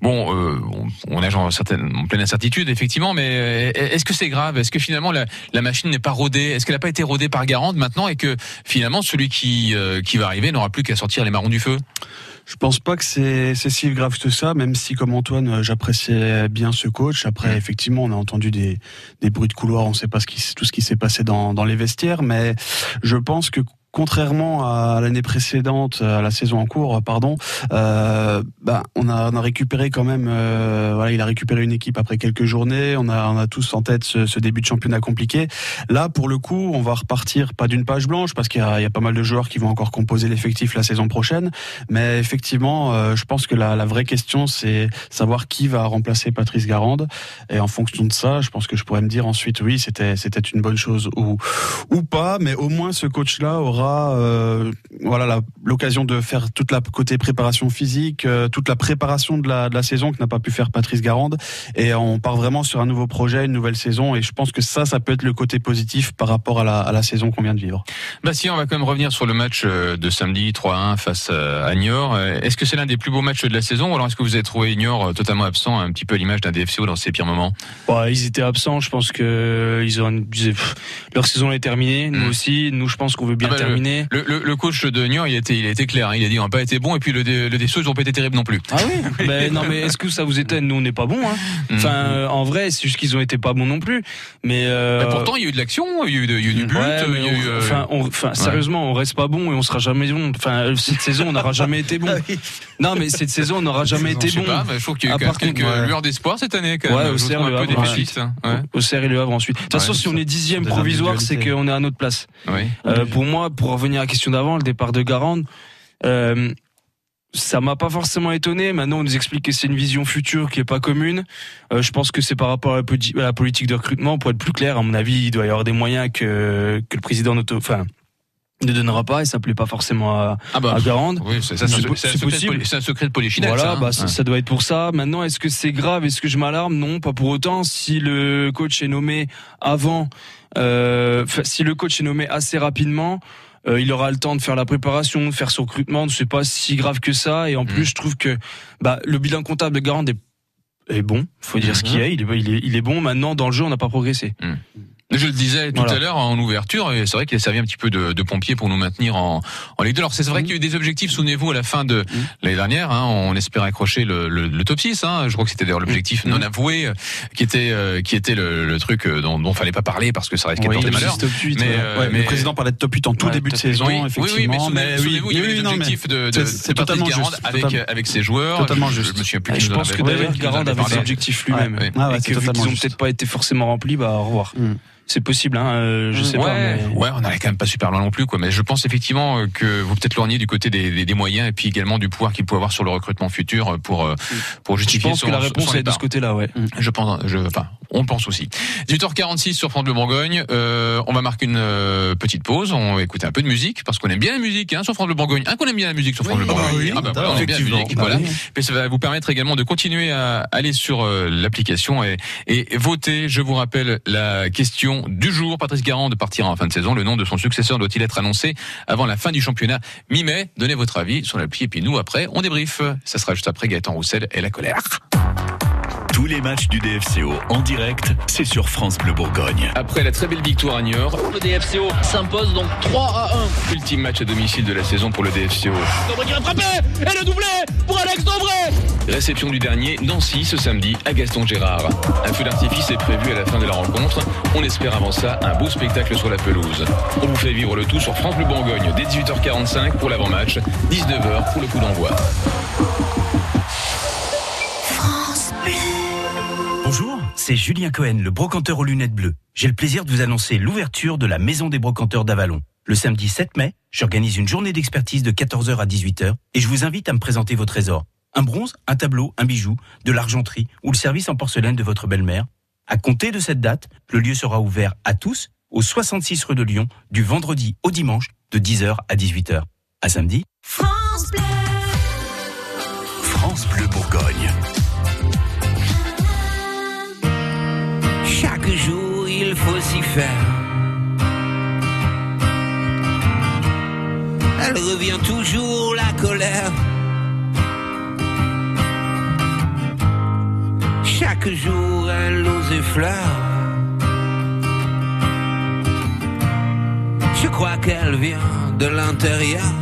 bon, euh, on, on est en, certaine, en pleine incertitude, effectivement, mais est-ce que c'est grave? Est-ce que finalement la, la machine n'est pas rodée? Est-ce qu'elle n'a pas été rodée par Garande maintenant et que finalement celui qui, euh, qui va arriver n'aura plus qu'à sortir les marrons du feu Je pense pas que c'est si grave que ça, même si comme Antoine, euh, j'appréciais bien ce coach. Après, effectivement, on a entendu des, des bruits de couloir, on sait pas ce qui, tout ce qui s'est passé dans, dans les vestiaires, mais je pense que contrairement à l'année précédente, à la saison en cours, pardon, euh, bah, on a, on a récupéré quand même, euh, voilà, il a récupéré une équipe après quelques journées. On a, on a tous en tête ce, ce début de championnat compliqué. Là, pour le coup, on va repartir pas d'une page blanche parce qu'il y y a pas mal de joueurs qui vont encore composer l'effectif la saison prochaine. Mais effectivement, euh, je pense que la, la vraie question, c'est savoir qui va remplacer Patrice Garande. Et en fonction de ça, je pense que je pourrais me dire ensuite, oui, c'était c'était une bonne chose ou ou pas. Mais au moins, ce coach-là aura aura euh, voilà l'occasion de faire toute la côté préparation physique, euh, toute la préparation de la, de la saison que n'a pas pu faire Patrice Garande. Et on part vraiment sur un nouveau projet, une nouvelle saison. Et je pense que ça, ça peut être le côté positif par rapport à la, à la saison qu'on vient de vivre. Bastien, on va quand même revenir sur le match euh, de samedi 3-1 face à Niort. Est-ce que c'est l'un des plus beaux matchs de la saison ou alors est-ce que vous avez trouvé Niort totalement absent, un petit peu à l'image d'un DFCO dans ses pires moments? Bah, ils étaient absents. Je pense que ils ont, leur saison est terminée. Nous aussi. Nous, je pense qu'on veut bien Ah bah, Le, le- le coach de Niort, il a été, il a été clair. hein. Il a dit on n'a pas été bon et puis le, le ils n'ont pas été terribles non plus. Ah oui *laughs* Ben non mais est-ce que ça vous étonne Nous on n'est pas bons. Hein. Mm. Enfin euh, en vrai c'est juste qu'ils ont été pas bons non plus. Mais euh, Mais pourtant, il y a eu de l'action, il y a eu, de- il y a eu du but. Ouais, mais il y a eu, on- euh, enfin, on- enfin, ouais. sérieusement, on reste pas bon et on sera jamais bon. Enfin, cette saison, on n'aura jamais été bon. *laughs* Non, mais cette saison, on n'aura jamais été Je sais bon. pas, mais je trouve qu'il y a eu quelques ouais. lueurs d'espoir cette année. Quand Ouais, même. au Je vous CER, trouve le un peu Havre, hein. Ouais. Au CER et le Havre ensuite. De toute façon, Ouais, si on est dixième provisoire, c'est qu'on est à notre place. Oui. Euh, pour moi, pour revenir à la question d'avant, le départ de Garande, euh, ça m'a pas forcément étonné. Maintenant, on nous explique que c'est une vision future qui est pas commune. Euh, je pense que c'est par rapport à la, politique de recrutement. Pour être plus clair, à mon avis, il doit y avoir des moyens que, que le président enfin, ne donnera pas et ça plaît pas forcément à, Ah bah, à Garande. Oui, c'est un, possible. c'est un secret de polichinelle. Voilà, ça, hein. bah, ça, doit être pour ça. Maintenant, est-ce que c'est grave? Est-ce que je m'alarme? Non, pas pour autant. Si le coach est nommé avant, euh, si le coach est nommé assez rapidement, euh, il aura le temps de faire la préparation, de faire son recrutement. C'est pas si grave que ça. Et en Mm. plus, je trouve que bah, le bilan comptable de Garand est, est bon. Faut dire ce Mhm. qu'il est. Il, est. il est. il est bon. Maintenant, dans le jeu, on n'a pas progressé. Je le disais tout Voilà. à l'heure en ouverture, et c'est vrai qu'il a servi un petit peu de, de pompier pour nous maintenir en, en Ligue 2. Alors c'est vrai qu'il y a eu des objectifs, souvenez-vous, à la fin de l'année dernière, hein, on espérait accrocher le, le, le top 6. Hein, je crois que c'était d'ailleurs l'objectif non avoué, euh, qui était euh, qui était le, le truc euh, dont, dont fallait pas parler parce que ça risquait de Oui, porter le malheur. top 8, mais, euh, Ouais, mais- Le président parlait de top 8 en tout Ouais, début de saison, oui, oui, effectivement. oui, mais souvenez- mais souvenez-vous, il y avait des non, mais objectifs de, de, c'est- de totalement Garande avec, avec ses joueurs. Totalement je, juste. Je me souviens plus je pense avait que David qui nous en Garand avait avait ses objectifs lui-même. Ah et qu'ils ont peut-être pas été forcément remplis, bah au revoir. Mm. C'est possible, hein, euh, je sais ouais, pas. Mais... ouais, on n'allait quand même pas super loin non plus, quoi. Mais je pense effectivement euh, que vous peut-être lorgnez du côté des, des, des moyens et puis également du pouvoir qu'il peut avoir sur le recrutement futur euh, pour euh, pour Je justifier pense son, que la réponse est de ce côté-là, ouais. Je pense, je, enfin, on le pense aussi. 18h46 sur France Bleu Bourgogne. Euh, on va marquer une euh, petite pause. On va écouter un peu de musique parce qu'on aime bien la musique hein, sur France Bleu Bourgogne. Un qu'on aime bien la musique sur France Bleu Bourgogne. oui, ah bah voilà, on aime bien la musique. Bah voilà. oui. Mais ça va vous permettre également de continuer à aller sur l'application et, et voter. Je vous rappelle la question du jour. Patrice Garand de partir en fin de saison. Le nom de son successeur doit-il être annoncé avant la fin du championnat mi-mai? Donnez votre avis sur l'appli et puis nous après on débrief. Ça sera juste après Gaëtan Roussel et la colère. Tous les matchs du DFCO en direct, c'est sur France Bleu Bourgogne. Après la très belle victoire à Niort, Le DFCO s'impose donc 3 à 1. ultime match à domicile de la saison pour le DFCO. Dobré qui va frapper Et le doublé pour Alex Dobré Réception du dernier, Nancy, ce samedi, à Gaston Gérard. Un feu d'artifice est prévu à la fin de la rencontre. On espère avant ça un beau spectacle sur la pelouse. On vous fait vivre le tout sur France Bleu Bourgogne dès 18h45 pour l'avant-match, 19h pour le coup d'envoi. C'est Julien Cohen, le brocanteur aux lunettes bleues. J'ai le plaisir de vous annoncer l'ouverture de la Maison des brocanteurs d'Avalon. Le samedi 7 mai, j'organise une journée d'expertise de 14h à 18h et je vous invite à me présenter vos trésors. Un bronze, un tableau, un bijou, de l'argenterie ou le service en porcelaine de votre belle-mère. À compter de cette date, le lieu sera ouvert à tous au 66 rue de Lyon du vendredi au dimanche de 10h à 18h. À samedi. France Bleu. France Bleu Bourgogne. Chaque jour, il faut s'y faire. Elle revient toujours, la colère. Chaque jour, elle ose effleure. Je crois qu'elle vient de l'intérieur.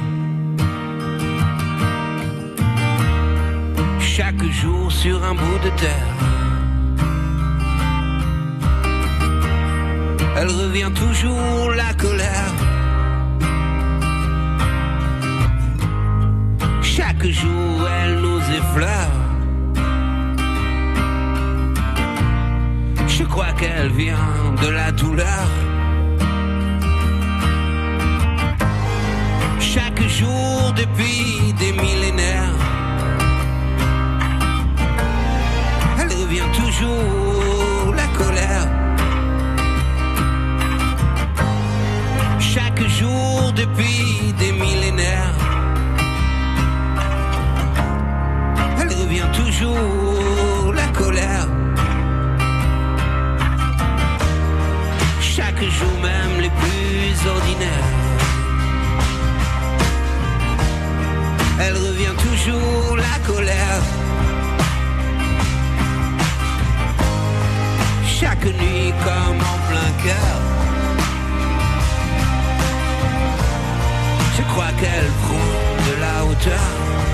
Chaque jour sur un bout de terre. Elle revient toujours la colère. Chaque jour, elle nous effleure. Je crois qu'elle vient de la douleur. Chaque jour depuis des millénaires. Elle revient toujours la colère. depuis des millénaires. Elle revient toujours, la colère. Chaque jour même les plus ordinaires. Elle revient toujours, la colère. Chaque nuit comme en plein cœur. Crois qu'elle prend de la hauteur.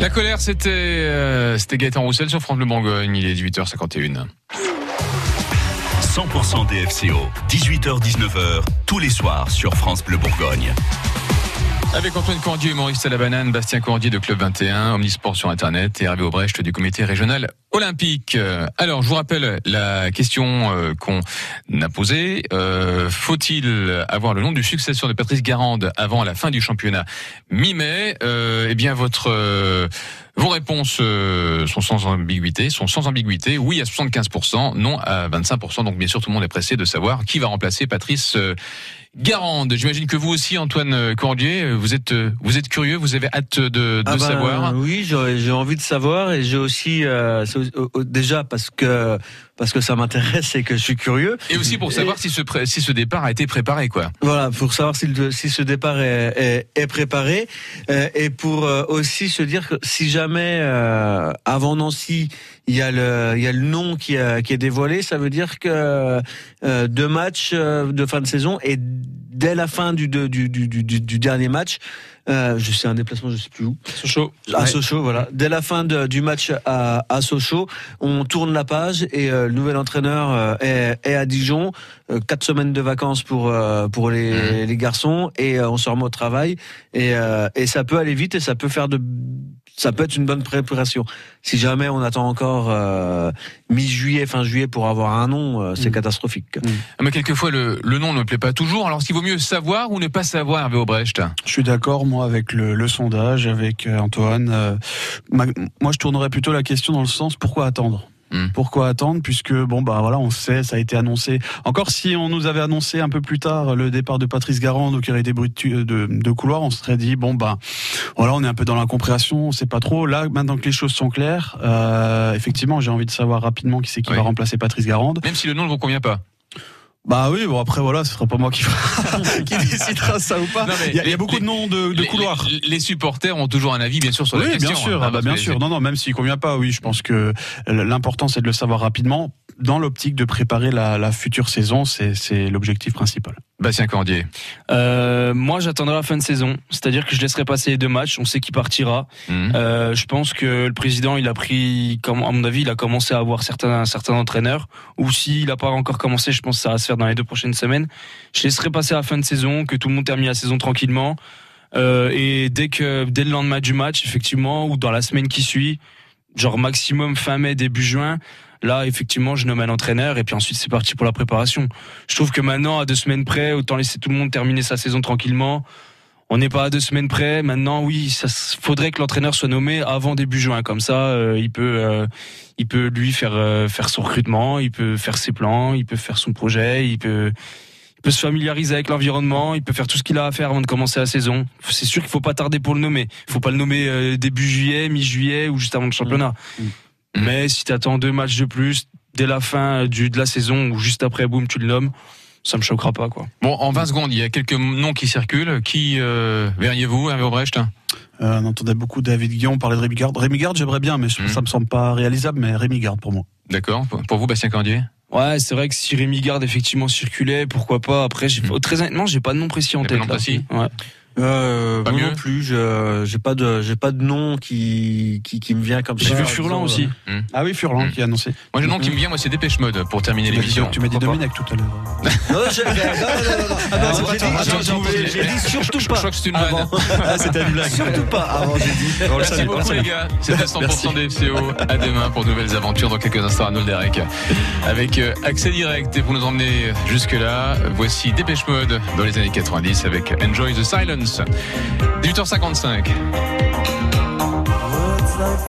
La colère, c'était euh, c'était Gaëtan Roussel sur France Bleu Bourgogne. Il est 18h51. 100% DFCO, 18h-19h, tous les soirs sur France Bleu Bourgogne. Avec Antoine Cordier et Maurice Salabanane, Bastien Cordier de Club 21, Omnisport sur Internet et Hervé Aubrecht du comité régional olympique. Euh, Alors, je vous rappelle la question euh, qu'on a posée. Euh, Faut-il avoir le nom du successeur de Patrice Garande avant la fin du championnat mi-mai? Euh, Eh bien, votre... euh, vos réponses sont sans ambiguïté, sont sans ambiguïté. Oui à 75%, non à 25%. Donc bien sûr, tout le monde est pressé de savoir qui va remplacer Patrice Garande. J'imagine que vous aussi, Antoine euh, Cordier, euh, vous êtes euh, vous êtes curieux, vous avez hâte de, de Ah ben, savoir. Oui, j'ai envie de savoir et j'ai aussi euh, déjà parce que parce que ça m'intéresse et que je suis curieux. Et aussi pour savoir si ce si ce départ a été préparé, quoi. Voilà, pour savoir si, le- si ce départ est, est, est préparé et pour aussi se dire que si jamais euh, avant Nancy il y a le il y a le nom qui, a- qui est dévoilé, ça veut dire que euh, deux matchs euh, de fin de saison et dès la fin du du, du, du, du, du dernier match, euh, je sais un déplacement, je sais plus où. Sochaux. À Ouais. Sochaux, voilà. Dès la fin de- du match à, à Sochaux, on tourne la page et euh, le nouvel entraîneur euh, est, est à Dijon. Quatre semaines de vacances pour pour les, les garçons et on se remet au travail et et ça peut aller vite et ça peut faire de ça peut être une bonne préparation. Si jamais on attend encore euh, mi-juillet, fin juillet pour avoir un nom, euh, c'est catastrophique. Ah, Mais quelquefois le, le nom ne plaît pas toujours. Alors, s'il vaut mieux savoir ou ne pas savoir, Hervé Aubrecht Je suis d'accord, moi, avec le, le sondage, avec euh, Antoine. Euh, ma- moi, je tournerais plutôt la question dans le sens pourquoi attendre? Pourquoi attendre Puisque bon bah voilà, on sait, ça a été annoncé. Encore si on nous avait annoncé un peu plus tard le départ de Patrice Garand, donc il y aurait des bruits de, tu- de, de couloir, on se serait dit bon bah voilà, on est un peu dans l'incompréhension, on sait pas trop. Là, maintenant que les choses sont claires, euh, effectivement, j'ai envie de savoir rapidement qui c'est qui va remplacer Patrice Garand. Même si le nom ne vous convient pas. Bah oui, bon après voilà, ce sera pas moi *laughs* qui, décidera ça ou pas. Il, y a, il y a les- beaucoup de noms de, de les- couloirs. Les, les supporters ont toujours un avis, bien sûr, sur la oui, question. bien sûr, hein, ah bah, bien sûr. Non, non, même s'il convient pas, oui, je pense que l'important c'est de le savoir rapidement. Dans l'optique de préparer la, la future saison, c'est l'objectif principal. Bastien Cordier. Euh, moi, j'attendrai la fin de saison, c'est-à-dire que je laisserai passer les deux matchs. On sait qui partira. Mhm. Euh, je pense que le président, il a pris, comme à mon avis, il a commencé à avoir certains certains entraîneurs. Ou s'il n'a pas encore commencé, je pense que ça va se faire dans les deux prochaines semaines. Je laisserai passer la fin de saison, que tout le monde termine la saison tranquillement. Euh, et dès que dès le lendemain du match, effectivement, ou dans la semaine qui suit, genre maximum fin mai, début juin. Là, effectivement, je nomme un entraîneur et puis ensuite c'est parti pour la préparation. Je trouve que maintenant, à deux semaines près, autant laisser tout le monde terminer sa saison tranquillement. On n'est pas à deux semaines près. Maintenant, oui, ça faudrait que l'entraîneur soit nommé avant début juin. Comme ça, euh, il peut, euh, il peut lui faire euh, faire son recrutement, il peut faire ses plans, il peut faire son projet, il peut, il peut se familiariser avec l'environnement, il peut faire tout ce qu'il a à faire avant de commencer la saison. C'est sûr qu'il faut pas tarder pour le nommer. Il faut pas le nommer euh, début juillet, mi-juillet ou juste avant le championnat. Mais si tu attends deux matchs de plus dès la fin du, de la saison ou juste après, boum, tu le nommes, ça me choquera pas quoi. Bon, en 20 secondes, il y a quelques noms qui circulent. Qui euh, verriez-vous, Hervé Aubrecht Euh, on entendait beaucoup David Guillon parler de Rémi Garde. Rémi Garde, j'aimerais bien, mais je- ça me semble pas réalisable, mais Rémi Garde pour moi. D'accord. Pour vous, Bastien Cordier? Ouais, c'est vrai que si Rémi Garde effectivement circulait, pourquoi pas? Après, j'ai, très honnêtement, j'ai pas de nom précis en Mmh. tête. là. précis Ouais. Euh, Pas moi mieux non plus, je j'ai pas de j'ai pas de nom qui qui, qui me vient comme ça. J'ai vu Furlan disant, aussi. euh, Ah oui, Furlan qui a annoncé. Moi, le nom qui me vient, moi, c'est Dépêche Mode pour terminer l'émission. tu m'as dit Pourquoi Domenech tout à l'heure. *laughs* Non, j'ai- non, non, non, non. Ah c'est pas j'ai dit- surtout Je pas. crois que c'est une vanne. Ah, c'était une blague. Surtout pas. Avant, j'ai dit. Merci beaucoup les gars. C'était 100% des FCO. À demain pour de nouvelles aventures dans quelques instants à Derek. Avec euh, accès direct et pour nous emmener jusque là, voici Dépêche Mode dans les années 90 avec Enjoy the Silence. 18h55.